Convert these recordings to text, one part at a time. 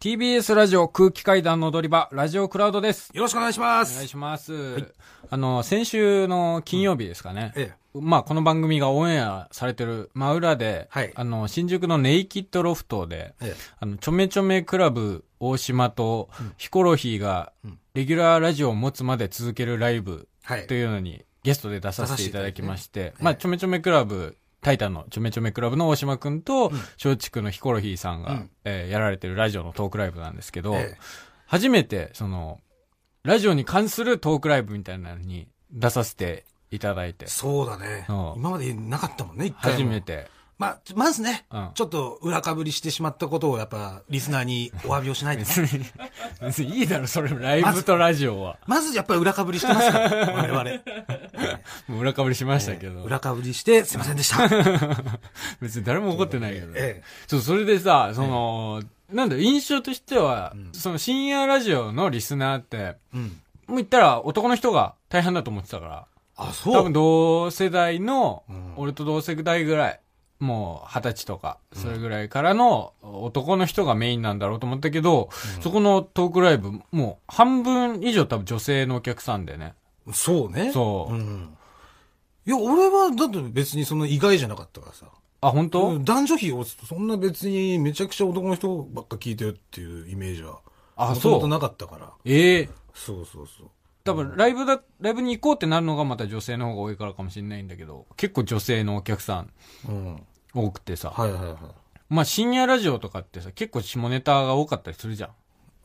TBS ラジオ空気階段の踊り場、ラジオクラウドです。よろしくお願いしまおす。願いします。あの、先週の金曜日ですかね。えまあ、この番組がオンエアされてる真裏で、はいあの、新宿のネイキッドロフトで、ええあの、ちょめちょめクラブ大島とヒコロヒーがうん、レギュラーラジオを持つまで続けるライブはいと。いうのにゲストで出させていただきまして、てまあ、ちょめちょめクラブ、タイタンのちょめちょめクラブの大島くん。と、松竹のヒコロヒーさんが、うん。えーやられてるラジオのトークライブなんですけど、ええ。初めて、その、ラジオに関するトークライブみたいなのに出させていただいて、そうだね。今までなかったもんね、一回も。初め。て、まあ、まずねうん、ちょっと裏かぶりしてしまったことをやっぱ、リスナーにお詫びをしないとね。別に、別にいいだろ、それ、ライブとラジオは。まずやっぱり裏かぶりしてますから、我々。もう裏かぶりしましたけど、裏かぶりして、すいませんでした。別に誰も怒ってないけど。ええそう、それでさ、その、なんだ、印象としては、その深夜ラジオのリスナーって、うん。もう言ったら男の人が大半だと思ってたから、あ、そう。多分同世代の、うん俺と同世代ぐらい、もう二十歳とか、それぐらいからの男の人がメインなんだろうと思ったけど、そこのトークライブ、もう半分以上多分女性のお客さんでね。そうね。そううん。いや、俺は、だって別にその意外じゃなかったからさ。あ、本当、男女比をそんな別にめちゃくちゃ男の人ばっか聞いてるっていうイメージは。あそうなかったから。ええそうそうそう。多分ライブだ、ライブに行こうってなるのがまた女性の方が多いからかもしれないんだけど、結構女性のお客さんうん。多くてさ。はいはいはい。まあ深夜ラジオとかってさ、結構下ネタが多かったりするじゃん。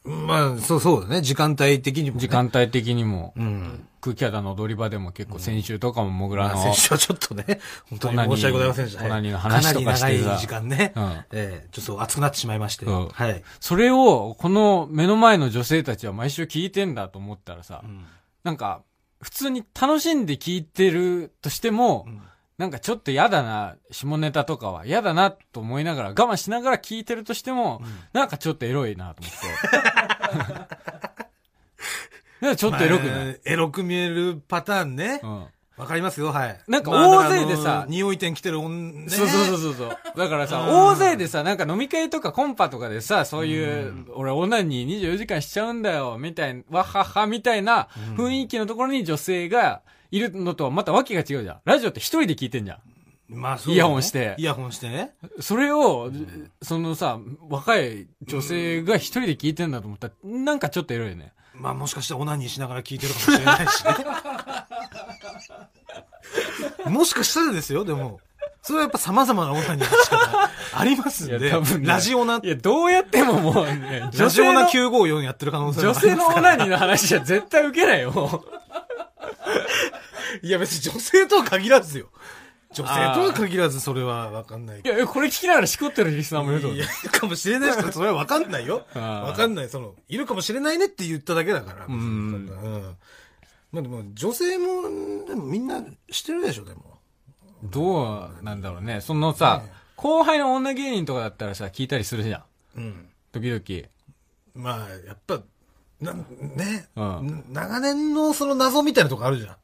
まあ、そうそうだね。時間帯的にも、ね。時間帯的にも。うん。空気肌の踊り場でも結構先週とかもモグラの、まあ、先週はちょっとね、本当に申し訳ございませんでした。オナニーの話とかしてさかなり長い時間ね。うんええちょっと熱くなってしまいまして。うんはい。それを、この目の前の女性たちは毎週聞いてんだと思ったらさ、うんなんか、普通に楽しんで聞いてるとしても、うんなんかちょっと嫌だな、下ネタとかは嫌だなと思いながら、我慢しながら聞いてるとしても、なんかちょっとエロいなと思って。ちょっとエロくない、まあエロく見えるパターンね。うん。わかりますよ、はい。なんかまあ大勢でさだからあの匂い店来てる女、ね。そうそうそうそう。だからさ、うん大勢でさ、なんか飲み会とかコンパとかでさ、そういう、俺オナニー24時間しちゃうんだよ、みたいな、わはは、みたいな雰囲気のところに女性がいるのとはまた訳が違うじゃん。ラジオって一人で聞いてんじゃん。まあそう、イヤホンしてイヤホンしてね。それを、そのさ、若い女性が一人で聞いてんだと思ったら、なんかちょっとエロいね。まあもしかしたらオナニーしながら聞いてるかもしれないしね。もしかしたらですよ、でも。それはやっぱ様々なオナニーの仕方ありますんで。ねラジオナ、いや、どうやってももうね、ラジオナ女性の、954やってる可能性も女あります性のオナニーの話じゃ絶対受けないよ。いや別に女性とは限らずよ。女性とは限らずそれはわかんないいや、これ聞きながらしこってるリスナーもいると思ういや、いるかもしれないし、それはわかんないよ。あーわかんない。その、いるかもしれないねって言っただけだから。うん。まあでも、女性も、でもみんなしてるでしょ、でも。どうなんだろうね。そのさ、後輩の女芸人とかだったらさ、聞いたりするじゃん。うん。時々。まあ、やっぱ、な、ね、うん長年のその謎みたいなとこあるじゃん。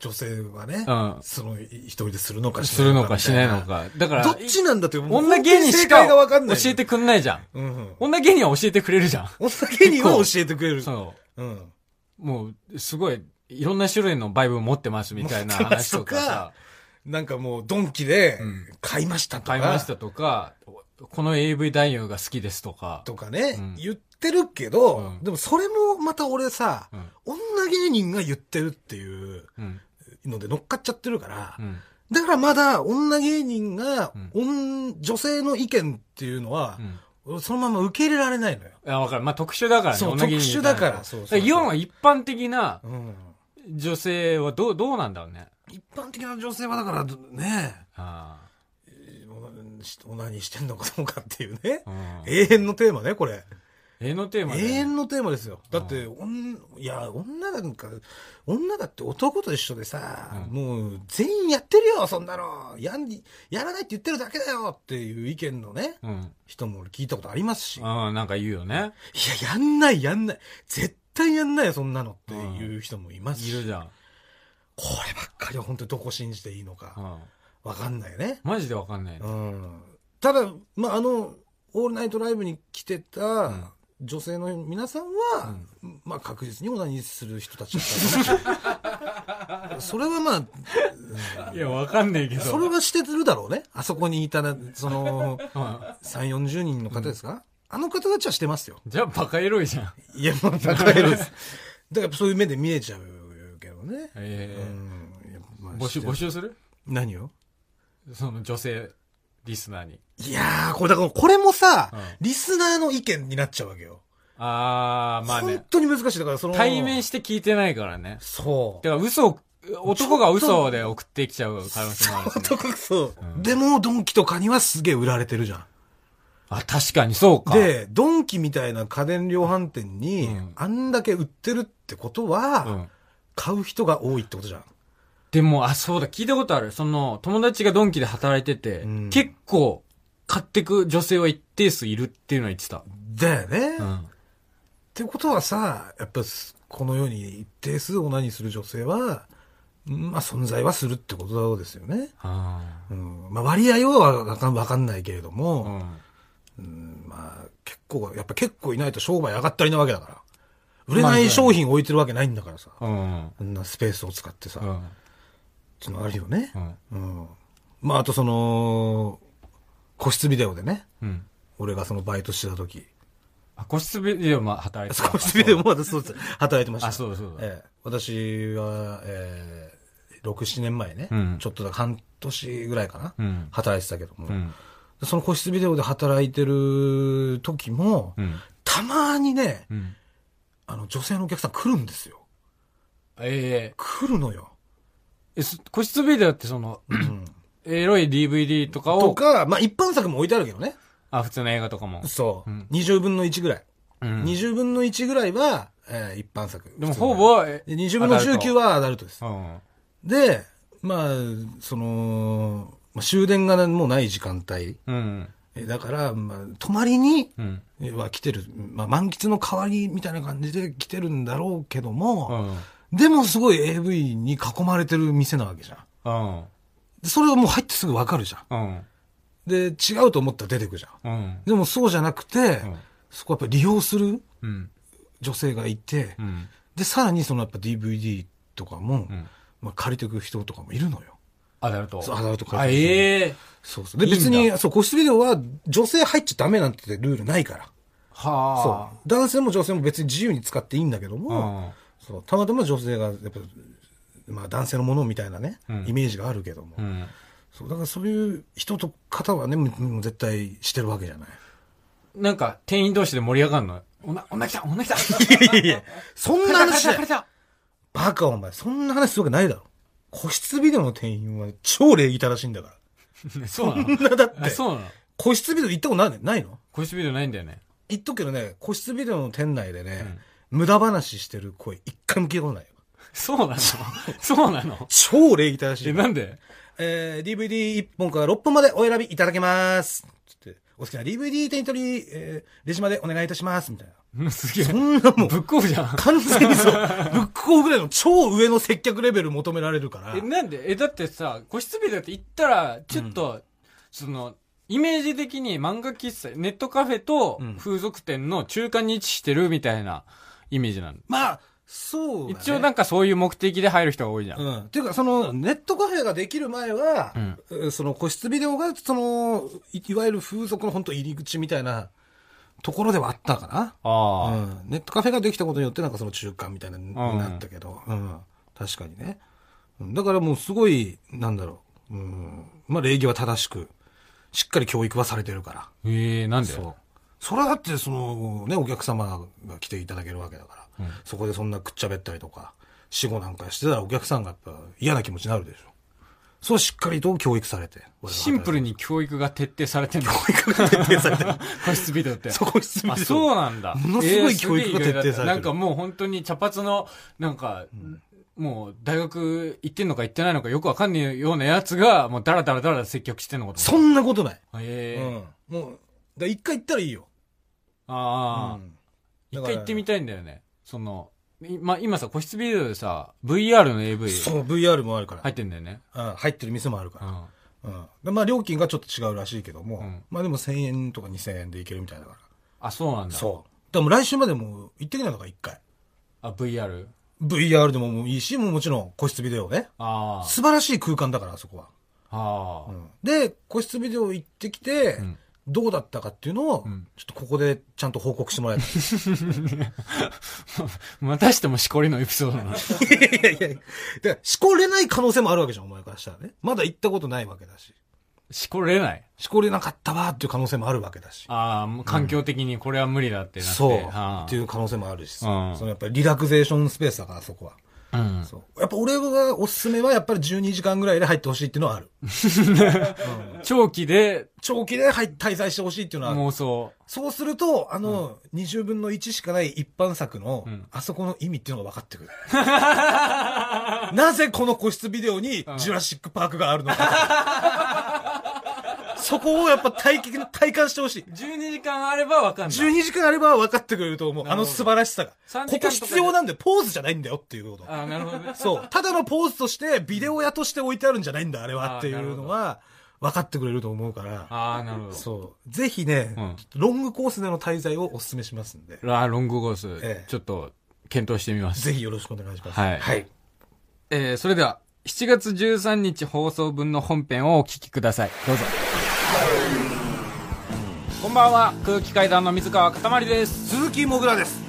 女性はね。うんその、い一人でするのかするのかしないのか。だから、どっちなんだって、もう女芸人しかかんない。教えてくんないじゃん。うんうん。女芸人は教えてくれるじゃん。女芸人は教えてくれる。そうん。う。もう、すごい、いろんな種類のバイブ持ってますみたいな 話とかさ、なんかもう、ドンキでん、買いましたとか。買いましたとか、この AV 男優が好きですとか。とかね、うん言ってるけど、うんでもそれもまた俺さ、うん女芸人が言ってるっていううん。ので乗っかっちゃってるから、うん。だからまだ女芸人が、うん女女性の意見っていうのはそのまま受け入れられないのよ。あ、わかる。まあ、特殊だからね、そう特殊だからそうそうそう要は一般的なうん女性はどう、どうなんだろうね。一般的な女性はだからね、あオナニーしてんのかどうかっていうね。あ。うん。永遠のテーマね、これ。絵のテーマで永遠のテーマですよ。だって、おんいや、女なんか、女だって男と一緒でさ、うんもう全員やってるよ、そんなの。やん、やらないって言ってるだけだよっていう意見のね、うん。人も俺聞いたことありますし。いや、ああ、なんか言うよね。やんない、やんない。絶対やんないよ、そんなのっていう人もいますし。いるじゃん。こればっかりは本当にどこ信じていいのか、うん。わかんないよね。マジでわかんない。うん。ただ、まあ、あの、オールナイトライブに来てた、ん女性の皆さんは、まあ確実にオナニーする人たちだから、それはまあ、いや、わかんねえけど。それはしてるだろうね。あそこにいたら、その、うん3、40人の方ですか、あの方たちはしてますよ。じゃあバカエロいじゃん。いや、もう高いです。だからそういう目で見えちゃうけどね。ええうんいやまあ募集、募集する？何を？その女性リスナーに。いやー、これだから、これもさ、うんリスナーの意見になっちゃうわけよ。あー、まあ本ね。当に難しい。だからその、対面して聞いてないからね。そう。だから嘘を、男が嘘で送ってきちゃう可能性もあるし、ね。男そう、うんでも、ドンキとかにはすげえ売られてるじゃん。あ、確かにそうか。、で、ドンキみたいな家電量販店に、うんあんだけ売ってるってことは、うん。買う人が多いってことじゃん。でも、あ、そうだ、聞いたことある。その、友達がドンキで働いてて、うん結構、買ってく女性は一定数いるっていうのは言ってた。だよね。っうん。てことはさ、やっぱ、この世に一定数オナニーする女性は、うんまあ存在はするってことですよね。あうん、まあ割合はわかんわかんないけれどあ。も、うん。うんまあ結構、やっぱ結構いないと商売上がったりなわけだから。売れない商品置いてるわけないんだからさ。うん。こんなスペースを使ってさ。っうん。ていうのあるよねう。ん。うん。まああとその、個室ビデオでね。うん。俺がそのバイトしてた時。あ、個室ビデオも働いてた。個室ビデオも私そうです。働いてました。あ、そうだそうだ。ええ、私は、えー、6、7年前ね、うんちょっとだ半年ぐらいかな、うん。働いてたけども、うん。その個室ビデオで働いてる時も、うん。たまにね、うん。あの、女性のお客さん来るんですよ。え来るのよ。え個室ビデオってその、うん、エロい DVD とかを、とか、まあ一般作も置いてあるけどね。あ、普通の映画とかも。そう。うん20分の1ぐらい。うん。20分の1ぐらいは、えー一般作。でもほぼ、えで20分の19はアダルトです。うん。で、まあ、その、まあ終電がもうない時間帯。うん。えだから、まあ、泊まりには来てる。まあ、満喫の代わりみたいな感じで来てるんだろうけどうも、ん。でもすごい AV に囲まれてる店なわけじゃん。うん。でそれはもう入ってすぐわかるじゃん。うん。で、違うと思ったら出てくじゃん。うん。でもそうじゃなくて、うんそこはやっぱ利用するうん。女性がいて、うん。で、さらにそのやっぱ DVD とかも、うん。まあ、借りてく人とかもいるのよ。アダルト。そうアダルトあ、借りてく人ええそうそう。で、別に、そう、個室ビデオは女性入っちゃダメなんてルールないから。そはう。男性も女性も別に自由に使っていいんだけどあ。も、そう、たまたま女性が、やっぱ、まあ男性のものみたいなね、うんイメージがあるけども、うん。うん。そう、だからそういう人と方はね、絶対してるわけじゃない。なんか、店員同士で盛り上がるの？女、女来た女来たいやいやそんな話 バカお前、そんな話するわけないだろ。個室ビデオの店員は超礼儀正しいんだから。そうなの？そんなだっあ、て、そうなの？個室ビデオ行ったことない？ないの？個室ビデオないんだよね。言っとくけどね、個室ビデオの店内でね、無駄話してる声一回も聞いたことないよ。そうなの？そうなの？超礼儀正しえ、い。なんで？えー、DVD1 本から6本までお選びいただけます。お好きな DVD 手に取り、えー、レジまでお願いいたします。みたいな。う んすげえ。そんなもう、ブックオフじゃん。完全にそう、ブックオフぐらいの超上の接客レベル求められるからえ、。なんで？え、だってさ、個室ビデオって言ったら、ちょっと、その、イメージ的に漫画喫茶、ネットカフェとうん風俗店の中間に位置してるみたいなイメージなの。まあ、そうだね、一応なんかそういう目的で入る人が多いじゃん。うん。っていうか、その、ネットカフェができる前は、うん。その個室ビデオが、その、いいわゆる風俗の本当入り口みたいなところではあったかな。ああ、うん、ネットカフェができたことによってなんかその中間みたいなになったけど、うん。確かにね。うん。だからもうすごい、なんだろう、うん、まあ礼儀は正しく、しっかり教育はされてるから。ええなんで？そう。それはだってそのね、お客様が来ていただけるわけだから、うんそこでそんなくっちゃべったりとか、死後なんかしてたらお客さんがやっぱ嫌な気持ちになるでしょ。それはしっかりと教育されて。シンプルに。に教育が徹底されてんの。教育が徹底されてる。個室ビデオって。そこ室ビデオあ、そうなんだ。ものすごい教育が徹底されてるなんかもう本当に茶髪の、なんか、もう大学行ってんのか行ってないのかよくわかんねえようなやつが、もうダラダラダラダラ積極してんのかとそんなことない。た。ええうん。もう、一回行ったらいいよ。ああ、うん一回行ってみたいんだよね。その、いま、今さ、個室ビデオでさ、VR の AV そう、VR もあるから。入ってんだよね。うん入ってる店もあるかうん。ら。うん。でまあ、料金がちょっと違うらしいけども、うんまあでも1000円とか2000円でいけるみたいだから。あ、そうなんだ。そう。らもう来週までもう行ってきないのか、一回。あ、VR? VR でももういいし、もうもちろん個室ビデオね。あ素晴らしい空間だから、あそこは。あ。ああ。で、個室ビデオ行ってきて、んどうだったかっていうのを、んちょっとここでちゃんと報告してもらいたい。またしてもしこりのエピソードなの。いやいやいや。しこれない可能性もあるわけじゃん、お前からしたらね。まだ行ったことないわけだし。しこれない。しこれなかったわっていう可能性もあるわけだし。ああ、環境的にこれは無理だってなって。そう。ああっていう可能性もあるしさ。うんそのやっぱりリラクゼーションスペースだから、そこは。うん。そう。やっぱ俺がおすすめはやっぱり12時間ぐらいで入ってほしいっていうのはある。長期で長期で入滞在してほしいっていうのは。妄想。そうすると、あの、20分の1しかない一般作の、んあそこの意味っていうのが分かってくる。なぜこの個室ビデオにジュラシックパークがあるのか。そこをやっぱ体験、体感してほしい。12時間あればわかんない。12時間あれば分かってくれると思う。あの素晴らしさが。3ここ必要なんだよ。ポーズじゃないんだよっていうこと。ああ、なるほどね。そう。ただのポーズとして、ビデオ屋として置いてあるんじゃないんだ、あれはっていうのは、分かってくれると思うから。ああ、なるほど。そう。ぜひね、うんロングコースでの滞在をお勧めしますんで。ラロングコース、ええちょっと検討してみます。ぜひよろしくお願いします。はいはい。えー、それでは、7月13日放送分の本編をお聞きください。どうぞ。こんばんは、空気階段の水川かたまりです。鈴木もぐらです。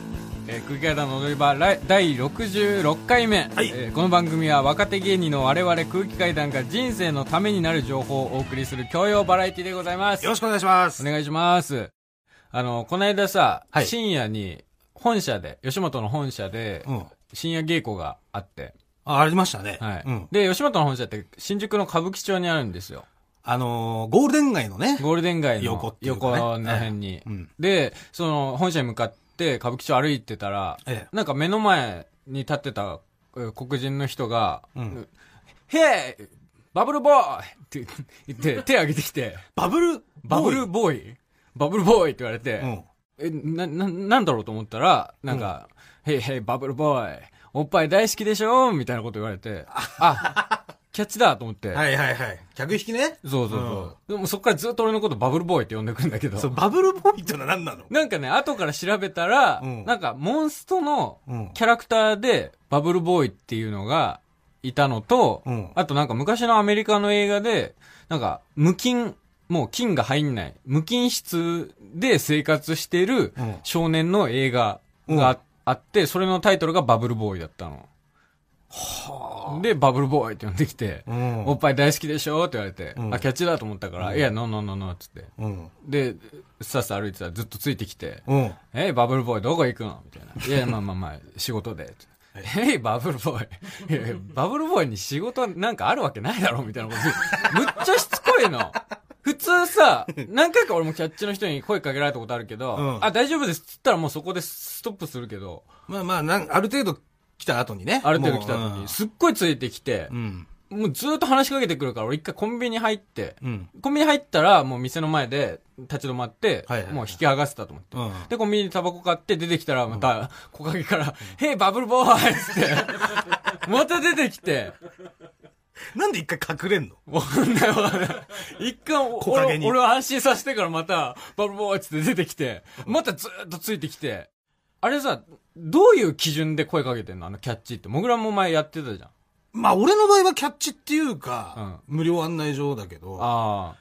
えー空気階段の踊り場来第66回目、はいえーこの番組は若手芸人の我々空気階段が人生のためになる情報をお送りする教養バラエティでございますよろしくお願いします。お願いしますあのこの間さ、はい深夜に本社で吉本の本社でうん。深夜稽古があって、あ、ありましたね。はいうん。で吉本の本社って新宿の歌舞伎町にあるんですよあのーゴールデン街のね。ゴールデン街の横っていうかね横の辺に、ええうんでその本社に向かって歌舞伎町歩いてたら、ええなんか目の前に立ってたえー黒人の人がうん「へいバブルボーイ!」って言って 手挙げてきてバブル、「バブルボーイ？バブルボーイ!」って言われて、うん。えなななんだろうと思ったらなんか「へいへいバブルボーイおっぱい大好きでしょ?」みたいなこと言われて あキャッチだと思って、はいはいはい。客引きね。そうそうそう、でもそっからずっと俺のことバブルボーイって呼んでくんだけど。そう、バブルボーイってのは何なの？なんかね、後から調べたら、うん。なんか、モンストのうん。キャラクターで、バブルボーイっていうのがいたのと、うん。あとなんか昔のアメリカの映画で、なんか、無菌、もう菌が入んない、無菌室で生活してるうん。少年の映画がああって、それのタイトルがバブルボーイだったの。で、バブルボーイって呼んできて、うんおっぱい大好きでしょって言われて、うんあ、キャッチだと思ったから、いや、ノーノーノーノーっつって。うん。で、さっさ歩いてたらずっとついてきて、うん。えバブルボーイどこ行くの？みたいな。いや、まあまあまあ、仕事で。えい、バブルボーイ。いやいやバブルボーイに仕事なんかあるわけないだろみたいなこと。むっちゃしつこいの。普通さ、何回か俺もキャッチの人に声かけられたことあるけど、うんあ、大丈夫ですっつったらもうそこでストップするけど、まあまあ、なんある程度来た後にね。ある程度来た後に、すっごいついてきてう、ん。もうずっと話しかけてくるから、俺一回コンビニ入って、うん。コンビニ入ったらもう店の前で立ち止まって、はいはいはいもう引き剥がせたと思って。うん。で、コンビニでタバコ買って出てきたら、また、木陰から、へい、バブルボーイっつって、また出てきて、なんで一回隠れんの？わかんないわかんない。一回、俺俺を安心させてからまた、バブルボーイっつって出てきて、またずーっとついてきて、あれさ、どういう基準で声かけてんの？あのキャッチって。モグラも前やってたじゃん。まあ、俺の場合はキャッチっていうか、無料案内所だけど、あ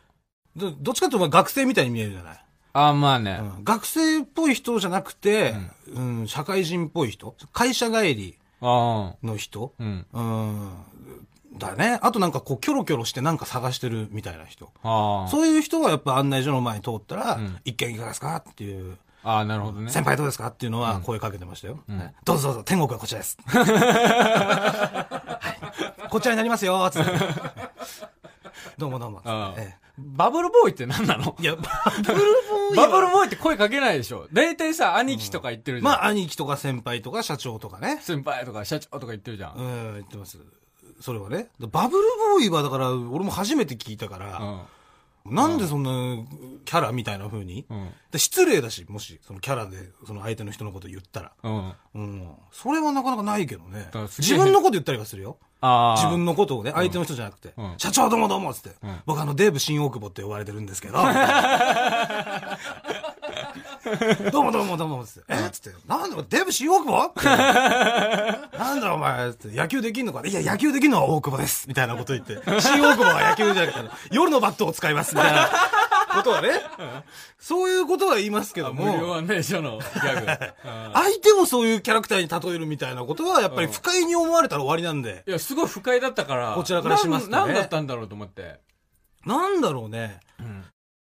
どどっちかというと学生みたいに見えるじゃない、あ。ああ、まあね。うん学生っぽい人じゃなくて、うん社会人っぽい人？会社帰りああ。の人？うん。うん。だね。あとなんかこう、キョロキョロしてなんか探してるみたいな人。ああ。そういう人はやっぱ案内所の前に通ったら、ん一見いかがですか？っていう、ああ、なるほどね。先輩どうですか？っていうのは声かけてましたよ。んねどうぞどうぞ、天国はこちらです。はいこちらになりますよ、つって。どうもどうも。ああえバブルボーイって何なの？えいや、バブルボーイはバブルボーイって声かけないでしょ大体さ、兄貴とか言ってるじゃん。まあ、兄貴とか先輩とか社長とかね。先輩とか社長とか言ってるじゃん。うん、言ってます。それはね。バブルボーイはだから、俺も初めて聞いたから、なんでそんなキャラみたいな風に、うん。で失礼だし、もし、そのキャラで、その相手の人のこと言ったら。うん。うん。うん。それはなかなかないけどね 自分のこと言ったりはするよ。ああ。自分のことをね、相手の人じゃなくて、うん社長どうもどうもっつって、ん僕あの、デーブ新大久保って呼ばれてるんですけど、どうもどうもどうも、つって。え？つって。なんだ、デブ新大久保？って なんだお前、つって。野球できんのか？いや、野球できんのは大久保です。みたいなこと言って。新大久保は野球じゃなくて、夜のバットを使います。みたいなことはね。そういうことは言いますけど無料も、案内所のギャグ。相手もそういうキャラクターに例えるみたいなことは、やっぱり不快に思われたら終わりなんで。いや、すごい不快だったから。こちらからしますとねなんなんだったんだろうと思って。なんだろうね。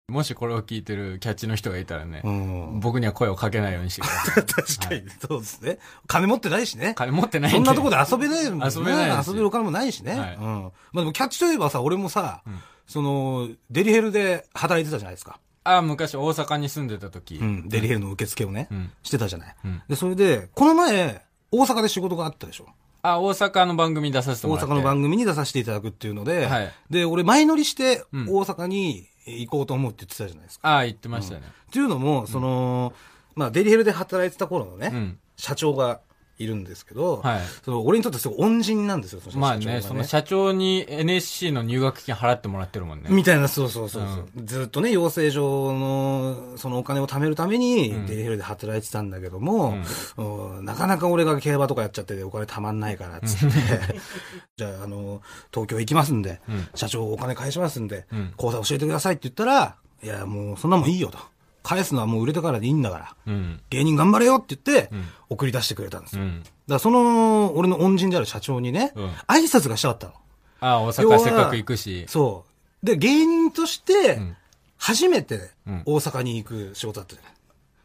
もしこれを聞いてるキャッチの人がいたらね、うん。僕には声をかけないようにしてください。確かに、そうですね。金持ってないしね。金持ってない。そんなとこで遊べないもんね。遊べない遊べるお金もないしね。はいうん。まあでもキャッチといえばさ、俺もさ、んその、デリヘルで働いてたじゃないですか。あ、昔大阪に住んでた時。うん。デリヘルの受付をね、うんしてたじゃない。うんで、それで、この前、大阪で仕事があったでしょ。あ、大阪の番組出させても大らって。阪の番組に出させていただくっていうので、はいで、俺前乗りしてうん大阪に行こうと思うって言ってたじゃないですか。あ、言ってましたね。っていうのも、その、まあ、デリヘルで働いてた頃のね、うん。社長がいるんですけど、はい。その俺にとってすごい恩人なんですよ、そのまあ社長がね、その社長に NSC の入学金払ってもらってるもんね。みたいな、そうそうそうそう、ずっとね、養成所の、そのお金を貯めるために、うん。デリヘルで働いてたんだけども、うん。なかなか俺が競馬とかやっちゃってお金貯まんないから、つって、じゃあ、あの、東京行きますんで、うん。社長お金返しますんで、うん。口座教えてくださいって言ったら、いや、もうそんなもんいいよと。返すのはもう売れてからでいいんだから、うん。芸人頑張れよって言ってうん、送り出してくれたんですよ。だかうん。らその、俺の恩人である社長にね、うん挨拶がしたかったの。あ、大要は阪せっかく行くし。そう。で、芸人としてうん、初めてうん大阪に行く仕事だったじゃない。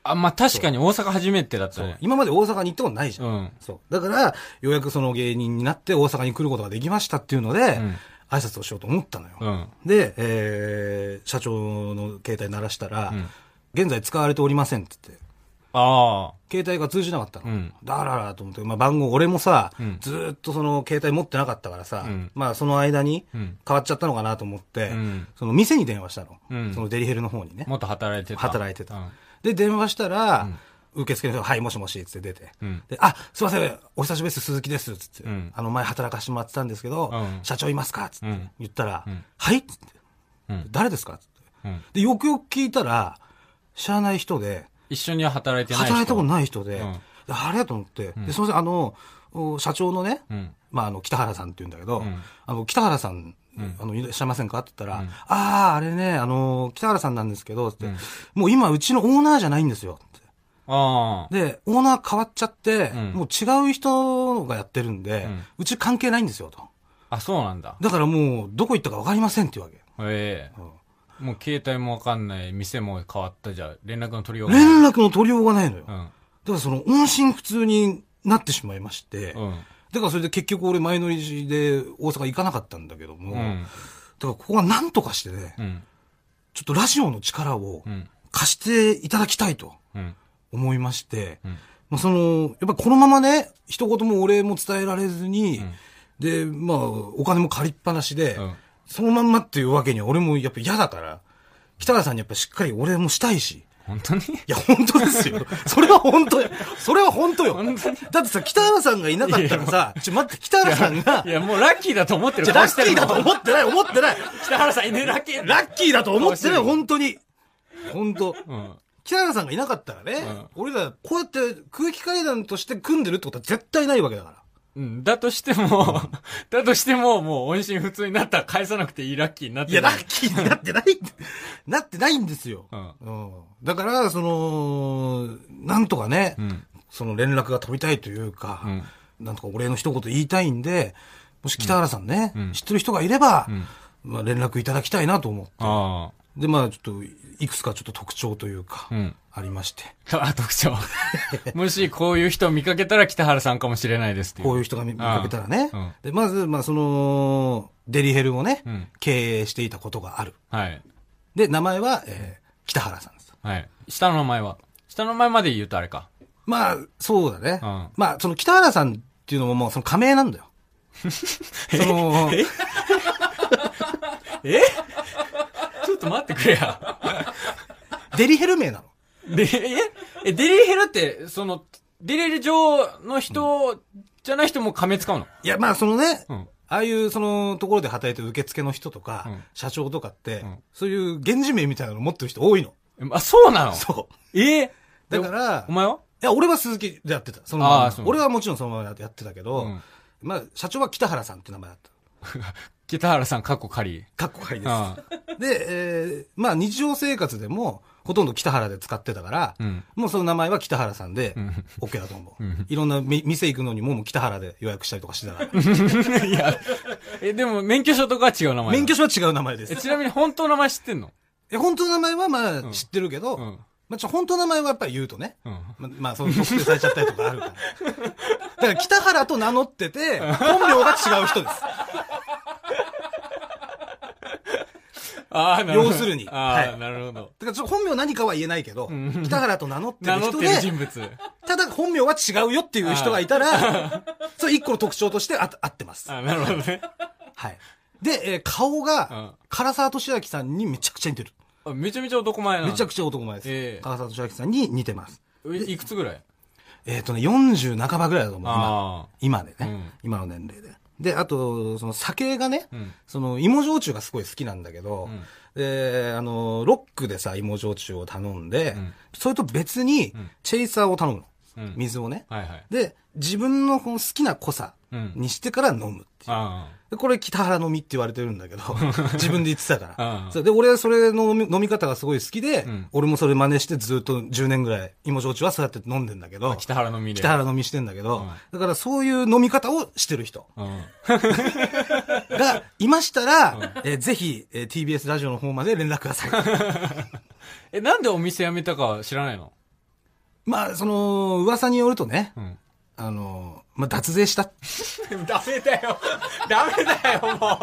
あ、まあ確かに大阪初めてだったね。今まで大阪に行ったことないじゃん。うん。そう。だから、ようやくその芸人になって大阪に来ることができましたっていうので、ん挨拶をしようと思ったのよ。うん。で、えー、社長の携帯鳴らしたら、うん現在使われておりませんって言って、あ携帯が通じなかったの。うんだららと思って、まあ番号、俺もさ、うんずーっとその携帯持ってなかったからさ、うんまあその間にうん変わっちゃったのかなと思って、うんその店に電話したの。うんそのデリヘルの方にねあ。。もっと働いてた。働いてたうんで、電話したら、受付の人が、はい、もしもし、つって出て。うんで、あ、すいません、お久しぶりです、鈴木です、つって。うんあの、前働かしてもらってたんですけど、うん社長いますか？つって、うん言ったら、うんはいつって。うん。誰ですか？つって。うん。で、よくよく聞いたら、知らない人で、一緒には働いてない人。働いたことない人で、うん。であれ？やと思って、で、すいません、あの、お社長のね、うん。まあ、あの、北原さんって言うんだけど、うん。あの、北原さん、うん。あの、いらっしゃいませんか？って言ったら、うん。ああ、あれね、あの、北原さんなんですけど、って、うん。もう今、うちのオーナーじゃないんですよ。ってああ。で、オーナー変わっちゃって、うん。もう違う人がやってるんで、うち関係ないんですよ、と。あ、そうなんだ。だからもう、どこ行ったか分かりませんっていうわけ。ええ。うんもう携帯もわかんない、店も変わったじゃ、連絡の取りようがない。連絡の取りようがないのよ。だうん。からその、音信不通になってしまいまして、うん。だからそれで結局俺前乗りで大阪行かなかったんだけども、だかうん。らここは何とかしてね、うん。ちょっとラジオの力をうん。貸していただきたいとうん。思いまして、うん。まあ、その、やっぱこのままね、一言もお礼も伝えられずに、うんで、まあ、お金も借りっぱなしで、うんそのまんまっていうわけには俺もやっぱ嫌だから、北川さんにやっぱしっかりお礼もしたいし。本当に？いや、本当ですよ。それは本当よ。それは本当よ。本当に？だってさ、北原さんがいなかったらさ、ちょ、待って、北原さんがい、や、もうラッキーだと思ってるラッキーだとう。思ってない、思ってない。北原さんいね、ラッキー。ラッキーだと思ってない、本当に。本当。うん。北原さんがいなかったらね、俺らこうやって空気階段として組んでるってことは絶対ないわけだから。うん。だとしても、だとしても、もう音信不通になったら返さなくていいラッキーになっていや、ラないッキーになってないって、なってないんですよ。うんうん。だから、その、なんとかね、うん。その連絡が飛びたいというか、うんなんとかお礼の一言言いたいんで、もし北原さんね、うん知ってる人がいれば、うんまあ連絡いただきたいなと思って。あで、まあちょっと、いくつかちょっと特徴というか、あ。うん。ありまして。あ、特徴。もしこういう人を見かけたら北原さんかもしれないですっていう。こういう人が見見かけたらね。うんで、まず、まあその、デリヘルをね、うん経営していたことがある。はい。で、名前は、えー北原さんです。はい。下の名前は？下の名前まで言うとあれか。まあ、そうだね。うんまあ、その北原さんっていうのももうその仮名なんだよ。その、え？ちょっと待ってくれや。デリヘル名なの。で、ええ、デリヘルって、その、デリヘル上の人じゃない人も仮名使うの？いや、まあ、そのね、うん。ああいうそのところで働いてる受付の人とか、うん社長とかって、うんそういう源氏名みたいなの持ってる人多いの。あ、そうなの？そえ？う。だからお、前は？いや、俺は鈴木でやってた。そのあままーそう俺はもちろんそのままやってたけど、うんまあ、社長は北原さんって名前だった。北原さん、かっこ仮。かっこかりです。あで、えーまあ日常生活でも、ほとんど北原で使ってたから、うん。もうその名前は北原さんでん、OK だと思う。うんいろんなみ店行くのにももう北原で予約したりとかしてたから。いや、え、でも免許証とかは違う名前免許証は違う名前ですえ、。ちなみに本当の名前知ってんの？え本当の名前はまあ知ってるけど、うん。まあちょ本当の名前はやっぱり言うとね、うん。ままあ、その特定されちゃったりとかあるから。だから、北原と名乗ってて、本名が違う人です。要するにああ、はいなるほど。だから、本名何かは言えないけど、ん北原と名乗ってる人で、る人物。ただ本名は違うよっていう人がいたら、それ一個の特徴としてあ合ってます。あなるほどね。はい。で、えー顔うんが、唐沢俊明さんにめちゃくちゃ似てる。あめちゃめちゃ男前なの。めちゃくちゃ男前です。ええ唐沢俊明さんに似てます。えいくつぐらい？えっ、とね、40半ばぐらいだと思う。今あ今でね、うん今の年齢で。で、あと、その酒がね、うんその芋焼酎がすごい好きなんだけど、うんで、あの、ロックでさ、芋焼酎を頼んで、んそれと別にん、チェイサーを頼むの。うん水をね。はいはい。で、自分のこの好きな濃さうんにしてから飲むっていう。これ北原飲みって言われてるんだけど、自分で言ってたからで、俺それの飲み飲み方がすごい好きで、ん俺もそれ真似してずっと10年ぐらい芋焼酎はそうやって飲んでんだけどあ。、北原のみで。北原飲みしてんだけど、うんだからそういう飲み方をしてる人うん。がいましたら、えーぜひ、えー TBS ラジオの方まで連絡ください。え、なんでお店辞めたか知らないの？まあ、その、噂によるとね、うん。あの、まあ、脱税した。ダメだよ。ダメだよ、も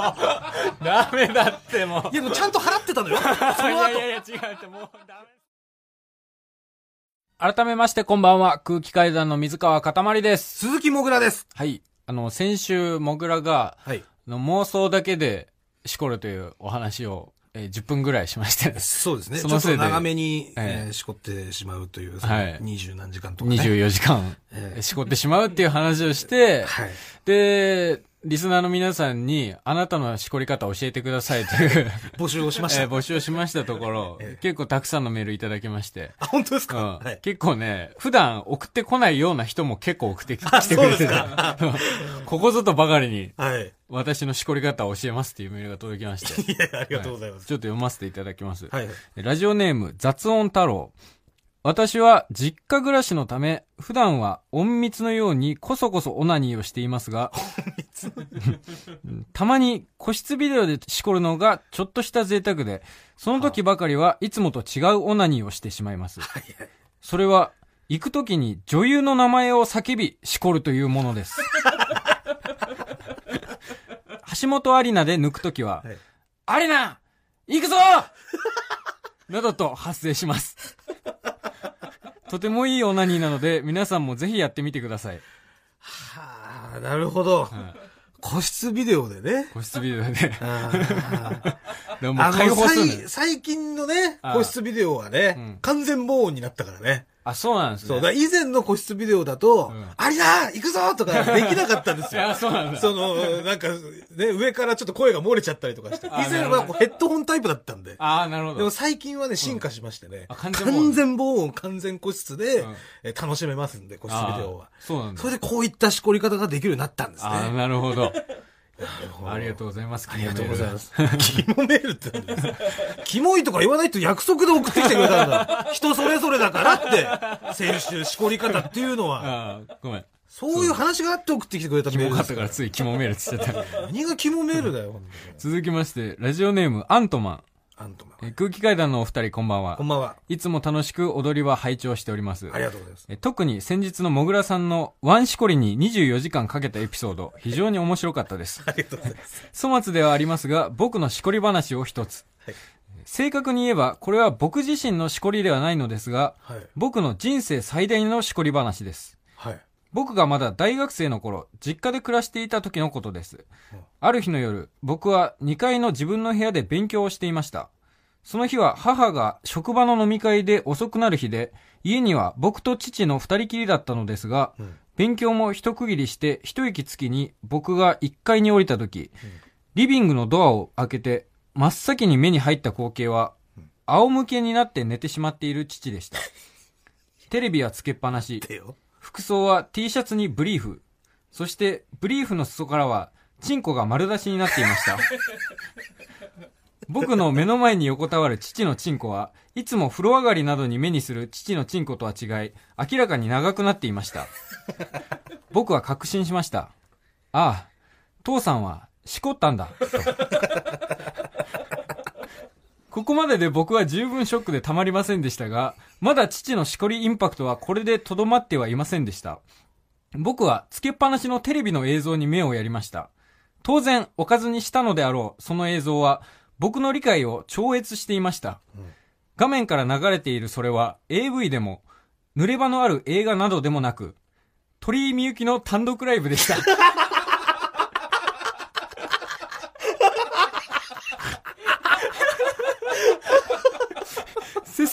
う。ダメだって、もう。いや、でもちゃんと払ってたのよ。そのいやい後。やいや、違うって、もうダメ。改めまして、こんばんは。空気階段の水川かたまりです。鈴木もぐらです。はい。あの、先週、もぐらが、はい。あの妄想だけで、しこるというお話を、えー10分ぐらいしまして。そうですね。そのせいでちょっと長めに、えええーしこってしまうという、はい二十何時間とかね。24時間、ええしこってしまうっていう話をして、はい。で、リスナーの皆さんに、あなたのしこり方を教えてくださいという、募集をしました。えー募集をしましたところ、ええ結構たくさんのメールいただきまして、あ、本当ですうんか、はい。結構ね、普段送ってこないような人も結構送ってきてくれてそうです ここぞとばかりにはい。私のしこり方を教えますっていうメールが届きまして、いやいや、ありがとうございます。ちょっと読ませていただきます。はい。ラジオネーム雑音太郎。私は実家暮らしのため、普段は隠密のようにこそこそオナニーをしていますが、たまに個室ビデオでしこるのがちょっとした贅沢で、その時ばかりはいつもと違うオナニーをしてしまいます。それは、行く時に女優の名前を叫び、しこるというものです。橋本アリナで抜く時は、はいアリナ行くぞ などと発生します。とてもいいオナニーなので、皆さんもぜひやってみてください。はあ、なるほど。うん個室ビデオでね。個室ビデオで。あーでももうあの解放するのよ最最近のね、ああ個室ビデオはね、うん完全防音になったからね。あ、そうなんですね。そう、だから以前の個室ビデオだと、うんありだ行くぞとかできなかったんですよ。そうなんだ。その、なんか、ね、上からちょっと声が漏れちゃったりとかして。以あ前はこうヘッドホンタイプだったんで。ああ、なるほでもど。最近はね、進化しましてね。あ完全防音完全防音、完全個室で、うんえ楽しめますんで、個室ビデオはあ。ーそうなんだそ。れでこういったしこり方ができるようになったんですね。ああ、なるほど。ありがう。とうございます。ありがとうございますキモメール。って何ですかキモいとか言わないと約束で送ってきてくれたんだ。人それぞれだからって、先週しこり方っていうのは、ああ、ごめん。そういう話があって送ってきてくれたキメールですモかったからついキモメールって言っちゃった。何がキモメールだよ、続きまして、ラジオネーム、アントマン。アントマン。えー空気階段のお二人こんばんはこん。ばんは。いつも楽しく踊りは拝聴しておりますあ。りがとうございます。えー特に先日のもぐらさんのワンシコリに24時間かけたエピソード、非常に面白かったです。ありがとうございます。粗末ではありますが、僕のしこり話を一つ。はい正確に言えば、これは僕自身のしこりではないのですが、はい。僕の人生最大のしこり話です。はい。僕がまだ大学生の頃、実家で暮らしていた時のことですうん。ある日の夜、僕は2階の自分の部屋で勉強をしていました。その日は母が職場の飲み会で遅くなる日で、家には僕と父の二人きりだったのですが、うん勉強も一区切りして一息つきに僕が1階に降りた時、リビングのドアを開けて真っ先に目に入った光景は、仰向けになって寝てしまっている父でした。テレビはつけっぱなし。服装は T シャツにブリーフ。そして、ブリーフの裾からは、チンコが丸出しになっていました。僕の目の前に横たわる父のチンコは、いつも風呂上がりなどに目にする父のチンコとは違い、明らかに長くなっていました。僕は確信しました。ああ、父さんは、しこったんだ、と。ここまでで僕は十分ショックでたまりませんでしたが、まだ父のしこりインパクトはこれでとどまってはいませんでした。僕はつけっぱなしのテレビの映像に目をやりました。当然、おかずにしたのであろう、その映像は、僕の理解を超越していました。画面から流れているそれは、AV でも、濡れ場のある映画などでもなく、鳥居みゆきの単独ライブでした。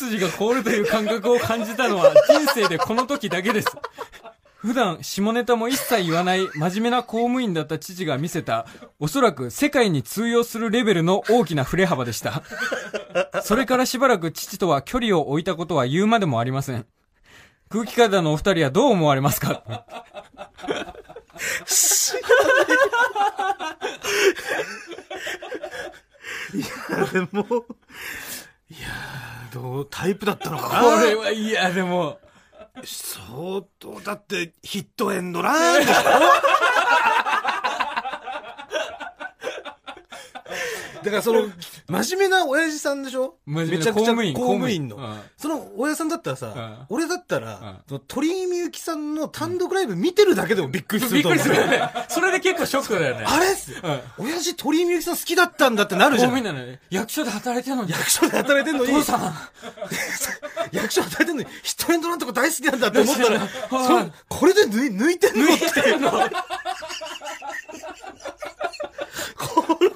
筋が凍るという感覚を感じたのは人生でこの時だけです。普段、下ネタも一切言わない真面目な公務員だった父が見せた、おそらく世界に通用するレベルの大きな振れ幅でした。それからしばらく父とは距離を置いたことは言うまでもありません。空気階段のお二人はどう思われますか？でも、いやーどう、タイプだったのかな？これは、いや、でも、相当、だって、ヒットエンドランでしょ？だからその、真面目な親父さんでしょ？めちゃくちゃ公務員公務員の。その親父さんだったらさ、うん俺だったら、うんその鳥居みゆきさんの単独ライブ見てるだけでもびっくりすびっると思う。くりするよね。それで結構ショックだよね。あれっす、うん親父鳥居みゆきさん好きだったんだってなる公じゃん。務員なのに、役所で働いてるのに。役所で働いてんのに、父さん。役所働いてんのに、ヒットエンドランとか大好きなんだって思ったら、はいそこれで抜い抜いてんの？って。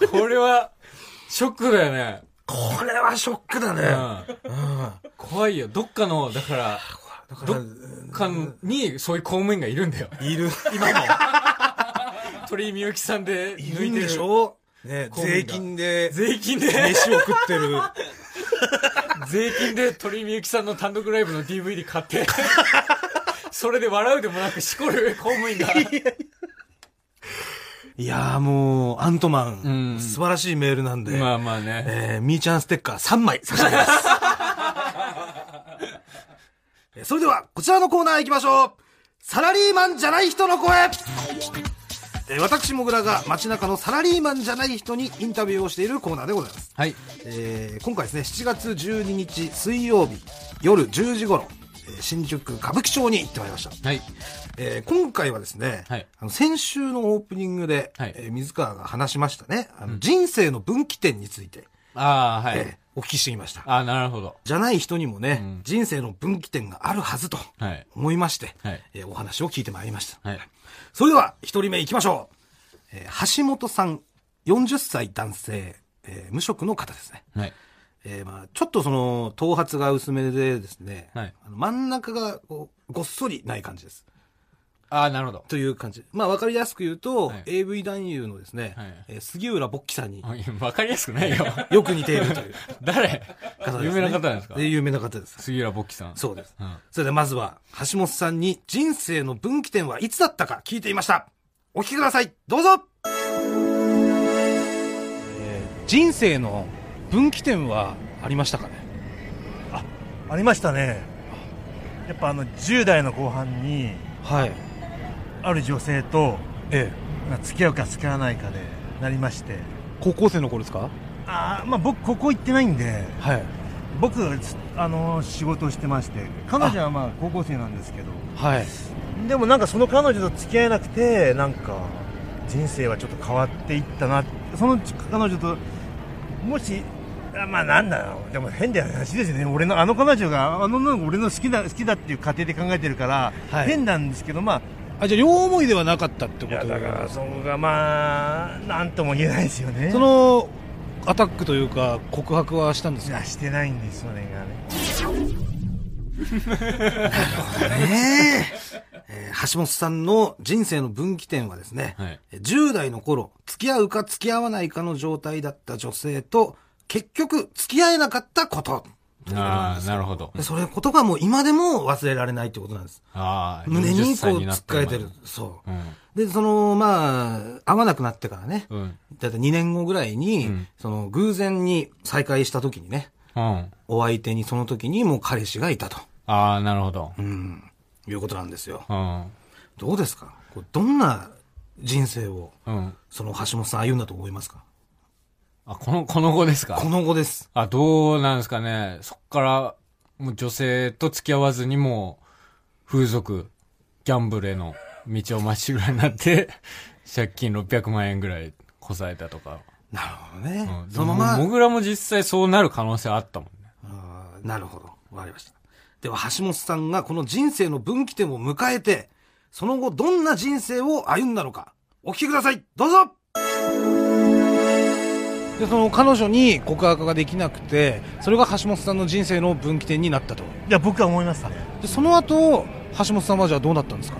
これは、ショックだよね。これはショックだね。うん。うん怖いよ。どっかの、だから、どらっかに、そういう公務員がいるんだよ。いる。今も。鳥居みゆきさんでいるんで抜いてる。しょね、税金で、税金で、飯を食ってる。税金で鳥居みゆきさんの単独ライブの DVD 買って、それで笑うでもなくしこる公務員が。いやーもう、アントマン、うん素晴らしいメールなんで、まあまあね。えー、みーちゃんステッカー3枚 差し上げます。えーそれでは、こちらのコーナー行きましょう。サラリーマンじゃない人の声えー私、もぐらが街中のサラリーマンじゃない人にインタビューをしているコーナーでございます。はい。えー今回ですね、7月12日水曜日夜10時頃、えー新宿歌舞伎町に行ってまいりました。はい。えー今回はですね、はいあの先週のオープニングで、はいえー水川が話しましたね、あの人生の分岐点について、ああ、はい。えーお聞きしてきました。ああ、なるほど。じゃない人にもね、うん人生の分岐点があるはずとはい。思いまして、はいえーお話を聞いてまいりました。はい。それでは、一人目行きましょう。えー橋本さん、40歳男性、えー無職の方ですね。はい。えーまあ、ちょっとその、頭髪が薄めでですね、はいあの真ん中がこうごっそりない感じです。ああ、なるほど。という感じ。まあ、わかりやすく言うと、はい AV 男優のですね、はいえー杉浦勃起さんにわかりやすくないよ。よく似ているという 誰？方です、ね。有名な方なんですか？えー有名な方です。杉浦勃起さん。そうです。うん。それではまずは、橋本さんに人生の分岐点はいつだったか聞いていました。お聞きください。どうぞ人生の分岐点はありましたかね？ありましたねやっぱあの10代の後半にはい。ある女性とええ。まあ付き合うか付き合わないかでなりまして高校生の頃ですか？あーまあ僕ここ行ってないんではい。僕あの仕事をしてまして彼女はまあ高校生なんですけどはい。でもなんかその彼女と付き合えなくてなんか人生はちょっと変わっていったなその彼女ともしあまあなんだろう。でも変な話ですよね。俺のあの彼女があのの俺の好きだ好きだっていう過程で考えてるから、はい。変なんですけどまあ。あ、じゃあ両思いではなかったっていやだからそこがまあなんとも言えないですよね。その、アタックというか、告白はしたんですか？いやしてないんですそれがね。ね。えー橋本さんの人生の分岐点はですね、はい。10代の頃、付き合うか付き合わないかの状態だった女性と、結局付き合えなかったことああ、なるほど。でそれことがもう今でも忘れられないってことなんです。ああ、胸に40こうつっかえてる今。そう。うん。で、その、まあ、会わなくなってからね、うん。だいたい2年後ぐらいに、うんその、偶然に再会した時にね、うん。お相手にその時にもう彼氏がいたと。ああ、なるほど。うん。いうことなんですよ。うん。どうですか？どんな人生を、うん。その橋本さん歩んだと思いますか？あ、この、この後ですか？この後です。あ、どうなんですかね。そっから、もう女性と付き合わずにもう、風俗、ギャンブルへの道をまっしぐらになって、借金600万円ぐらいこさえたとか。なるほどね。うん。そのまま、もぐらも実際そうなる可能性あったもんね。あーなるほど。わかりました。では、橋本さんがこの人生の分岐点を迎えて、その後どんな人生を歩んだのか、お聞きください。どうぞで、その彼女に告白ができなくて、それが橋本さんの人生の分岐点になったと。いや僕は思いますね。で、その後、橋本さんはじゃあどうなったんですか？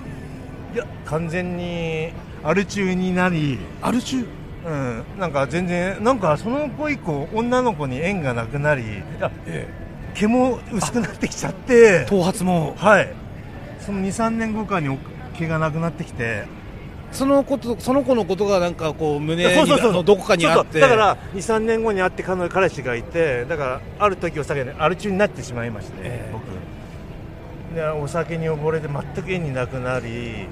いや完全にアル中になり。アル中？うん。なんか全然なんかその子以降女の子に縁がなくなり。いやえ毛も薄くなってきちゃって。頭髪も、はい。その23年後かに毛がなくなってきてそのこと、その子のことがなんかこう、胸にそうそうそうのどこかにあって。だから23年後に会って彼女彼氏がいてだからある時お酒にアル中になってしまいまして、ええ。僕。でお酒に溺れて全く縁になくなり。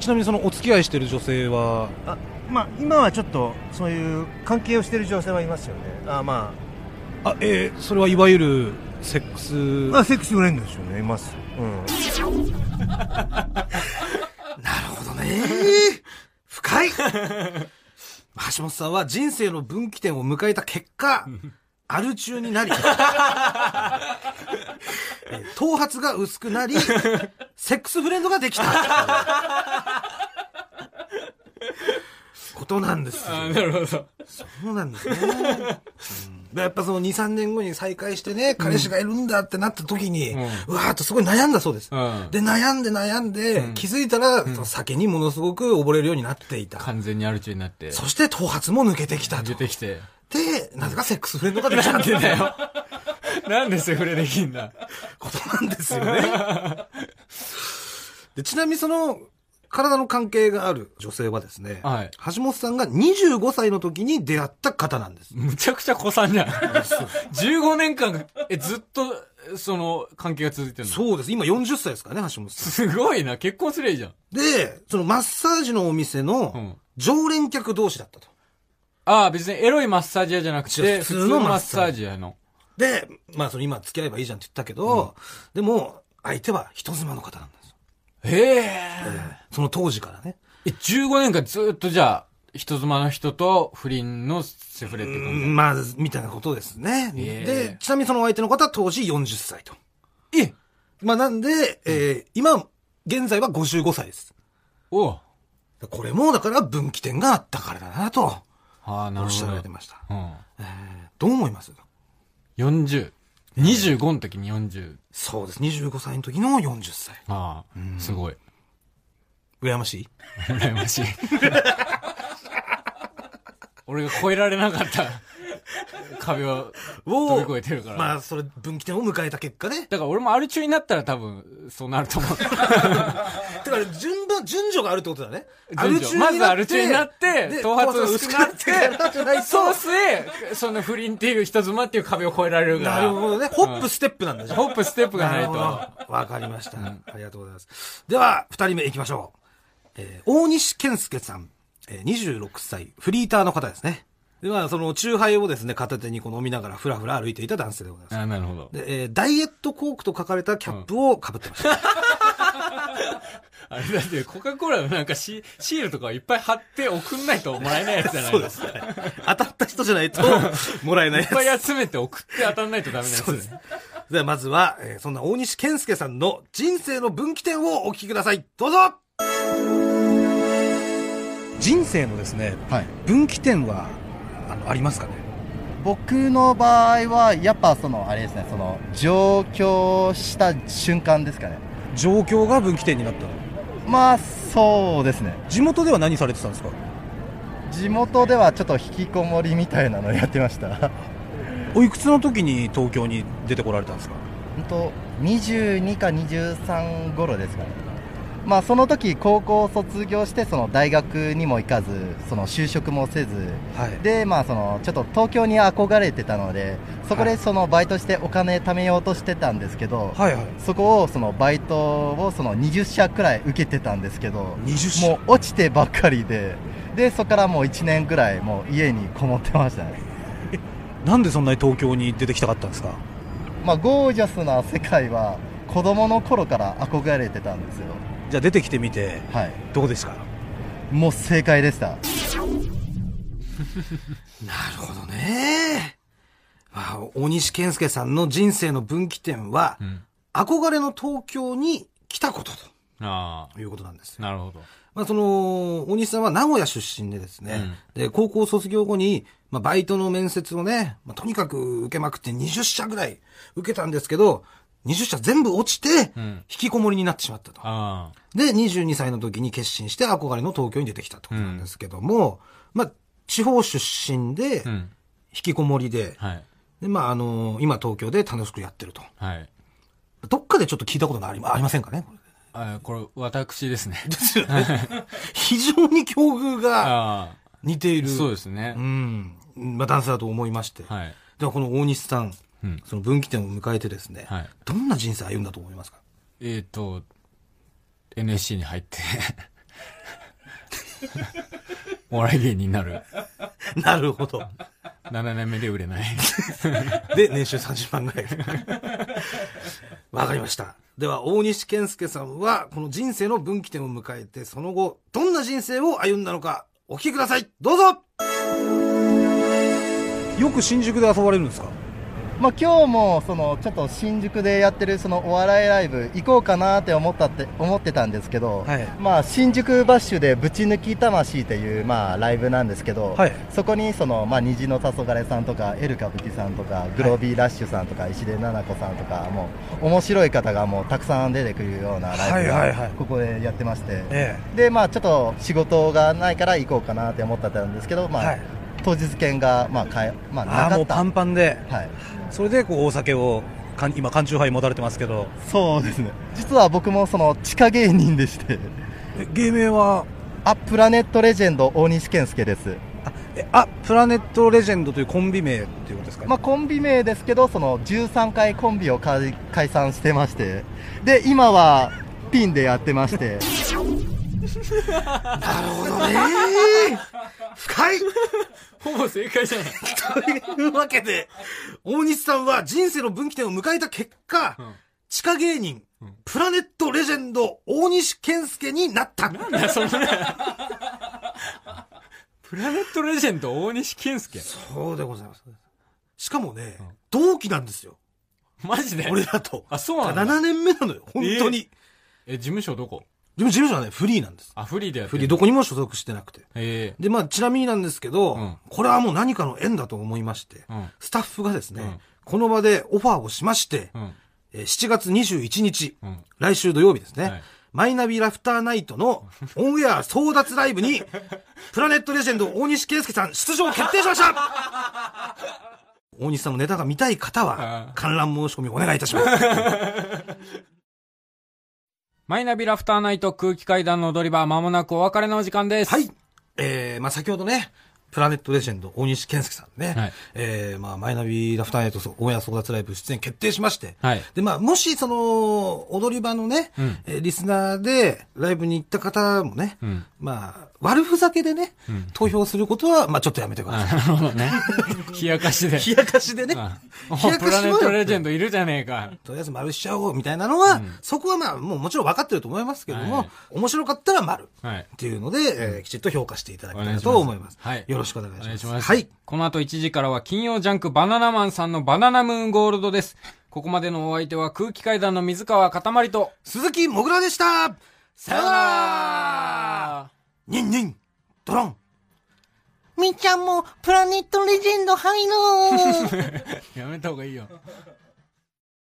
ちなみにそのお付き合いしてる女性は、あまあ今はちょっとそういう関係をしている女性はいますよね。あまあ、えーそれはいわゆる、セックス。あ、まあ、セクシーフレンドですよね。います。うん なるほどね。深い橋本さんは人生の分岐点を迎えた結果、アル中になり、えー頭髪が薄くなり、セックスフレンドができた。ことなんですよ。あなるほど。そうなんですね。うんやっぱその2、3年後に再会してね、彼氏がいるんだってなった時に、うんうわーっとすごい悩んだそうです。うんで、悩んで悩んで、気づいたら、酒にものすごく溺れるようになっていた。完全にアル中になって。そして頭髪も抜けてきたと。出てきて。で、なぜかセックスフレンドができたっていうね、なんでセフレできんだ ことなんですよね。でちなみにその、体の関係がある女性はですね、はい橋本さんが25歳の時に出会った方なんです。むちゃくちゃ子さんじゃん。15年間、え、ずっと、その、関係が続いてるの？そうです。今40歳ですからね、橋本さん。すごいな。結婚すりゃいいじゃん。で、そのマッサージのお店うのん常連客同士だったと。ああ、別にエロいマッサージ屋じゃなくて、普通のマッサージ屋の。で、まあその今付き合えばいいじゃんって言ったけど、でも相手は人妻の方なんですよ。へえ。その当時からね。え、15年間ずっとじゃあ、人妻の人と不倫のセフレってう感んまあ、みたいなことですね。ええで、ちなみにそのお相手の方は当時40歳と。じ。え？まあなんで、えー今、現在は55歳です。おうこれもだから分岐点があったからだなと、ああ、なるほどおっしゃられて。ました。うん。えーどう思います？40。25の時に40。そうです。25歳の時の40歳。ああ、すごい。羨ましい？羨ましい。俺が越えられなかった壁を飛び越えてるから。まあ、それ分岐点を迎えた結果ね。だから俺もアル中になったら多分、そうなると思う。だから順番、順序があるってことだね。順序まずアル中になって、で頭髪薄くなってからじゃない、とそうすえ、その不倫っていう人妻っていう壁を越えられるから。なるほどね。ホップステップなんだじゃん。ホップステップがないと。どわかりました、ありがとうございます。では、二人目行きましょう。えー大西健介さん、えー26歳、フリーターの方ですね。では、その、チューハイをですね、片手にこう飲みながらふらふら歩いていた男性でございます。あなるほど。で、えーダイエットコークと書かれたキャップを被ってました。あれだって、コカ・コーラのなんかシシールとかいっぱい貼って送んないともらえないやつじゃないそうですね。当たった人じゃないと、もらえないやついっぱい集めて送って当たんないとダメなやつそうです。ではまずは、えーそんな大西健介さんの人生の分岐点をお聞きください。どうぞ人生のですね、はい、分岐点は、ありますかね？僕の場合はやっぱそのあれですねその上京した瞬間ですかね。状況が分岐点になったの？まあそうですね。地元では何されてたんですか？地元ではちょっと引きこもりみたいなのをやってました。おいくつの時に東京に出てこられたんですか？本当22か23頃ですかねまあその時高校を卒業してその大学にも行かずその就職もせずはい。でまあそのちょっと東京に憧れてたのでそこでそのバイトしてお金貯めようとしてたんですけど、はいはい。そこをそのバイトをその20社くらい受けてたんですけど20社。もう落ちてばっかりででそこからもう1年ぐらいもう家にこもってましたね。なんでそんなに東京に出てきたかったんですか？まあゴージャスな世界は子供の頃から憧れてたんですよじゃあ出てきてみてはいどうですか？もう正解でした なるほどね。まあ、大西健介さんの人生の分岐点は、うん。憧れの東京に来たことあということなんです。なるほど。まあ、その、大西さんは名古屋出身でですね、で、高校卒業後に、まあ、バイトの面接をね、まあ、とにかく受けまくって20社ぐらい受けたんですけど、20社全部落ちて、うん。引きこもりになってしまったと。あで、22歳の時に決心して憧れの東京に出てきたってことなんですけども、まあ、地方出身で。引きこもりで、はい。で、まあ、あの今東京で楽しくやってると。はい。どっかでちょっと聞いたことがありありませんかね？あこれ、私ですね。ですよね。非常に境遇があ似ていあ、る。そうですねう。ん。まあ、ダンスだと思いまして。はい。では、この大西さん、うん。その分岐点を迎えてですね、はい。どんな人生歩んだと思いますか？えっ、と、NSC に入って、お笑い芸人になる。なるほど。7年目で売れない。で、年収30万ぐらい。わかりました。では、大西健介さんは、この人生の分岐点を迎えて、その後、どんな人生を歩んだのか、お聞きください。どうぞよく新宿で遊ばれるんですか？まあ、今日もそのちょっと新宿でやってるそのお笑いライブ行こうかなって思ったって思ってたんですけど、はい。まあ、新宿バッシュでぶち抜き魂っていうまあライブなんですけど、はい。そこにそのまあ虹の黄昏さんとかエル歌舞伎さんとかグロービーラッシュさんとか石出奈々子さんとかもう面白い方がもうたくさん出てくるようなライブはいはいはい。がここでやってまして、え。でまあちょっと仕事がないから行こうかなって思ってたんですけど、まあはい当日券がまあ買えまあなかった。もうパンパンで、はい。それで、こう、大酒を、かん今、缶中杯持たれてますけど、そうですね。実は僕もその地下芸人でして。え芸名は、あプラネットレジェンド大西健介です。あ、えあ、プラネットレジェンドというコンビ名っていうことですか、まあコンビ名ですけどその13回コンビを解解散してまして。で今はピンでやってまして。なるほどね。深いほぼ正解じゃない。というわけで、大西さんは人生の分岐点を迎えた結果、うん地下芸人、うんプラネットレジェンド、大西健介になった。なんだ、そ。プラネットレジェンド大西健介。そうでございます。しかもね、うん同期なんですよ。マジで？俺らと。あ、そうなんだ。7年目なのよ、本当に。え、事務所どこ？でも事務所はね、フリーなんです。あ、フリーでやってるフリー、どこにも所属してなくて。えで、まあ、ちなみになんですけど、うんこれはもう何かの縁だと思いまして、えうん。スタッフがですね、うんこの場でオファーをしまして、うん。えー7月21日、うん。来週土曜日ですね、はいマイナビラフターナイトの オンエア争奪ライブに、プラネットレジェンド大西圭介さん出場決定しました 大西さんのネタが見たい方はあ、観覧申し込みお願いいたします。マイナビラフターナイト空気階段の踊り場、まもなくお別れのお時間です。はい。えー、まあ先ほどね、プラネットレジェンド大西健介さんね、はいえー、まあマイナビラフターナイトオンエア争奪ライブ出演決定しまして、はい。で、まあ、もし、その、踊り場のね、うんえーリスナーで、ライブに行った方もね、うん。まあ、悪ふざけでね、うん投票することは、まあ、ちょっとやめてくだあ、さい。なるほどね。冷やかしで。冷やかしでね、あ冷やかしはプラネットレジェンドいるじゃねえか。とりあえず丸しちゃおうみたいなのは、うんそこはまあ、もうもちろん分かってると思いますけども、はい面白かったら丸はい。っていうので、えーきちっと評価していただきたいと思います。はいよろしくお願いします。お願いします。はい。。この後1時からは金曜ジャンクバナナマンさんのバナナムーンゴールドです。ここまでのお相手は空気階段の水川かたまりと、鈴木もぐらでしたさよなららニンニンドロンみーちゃんもプラネットレジェンド入ろう やめた方がいいよ。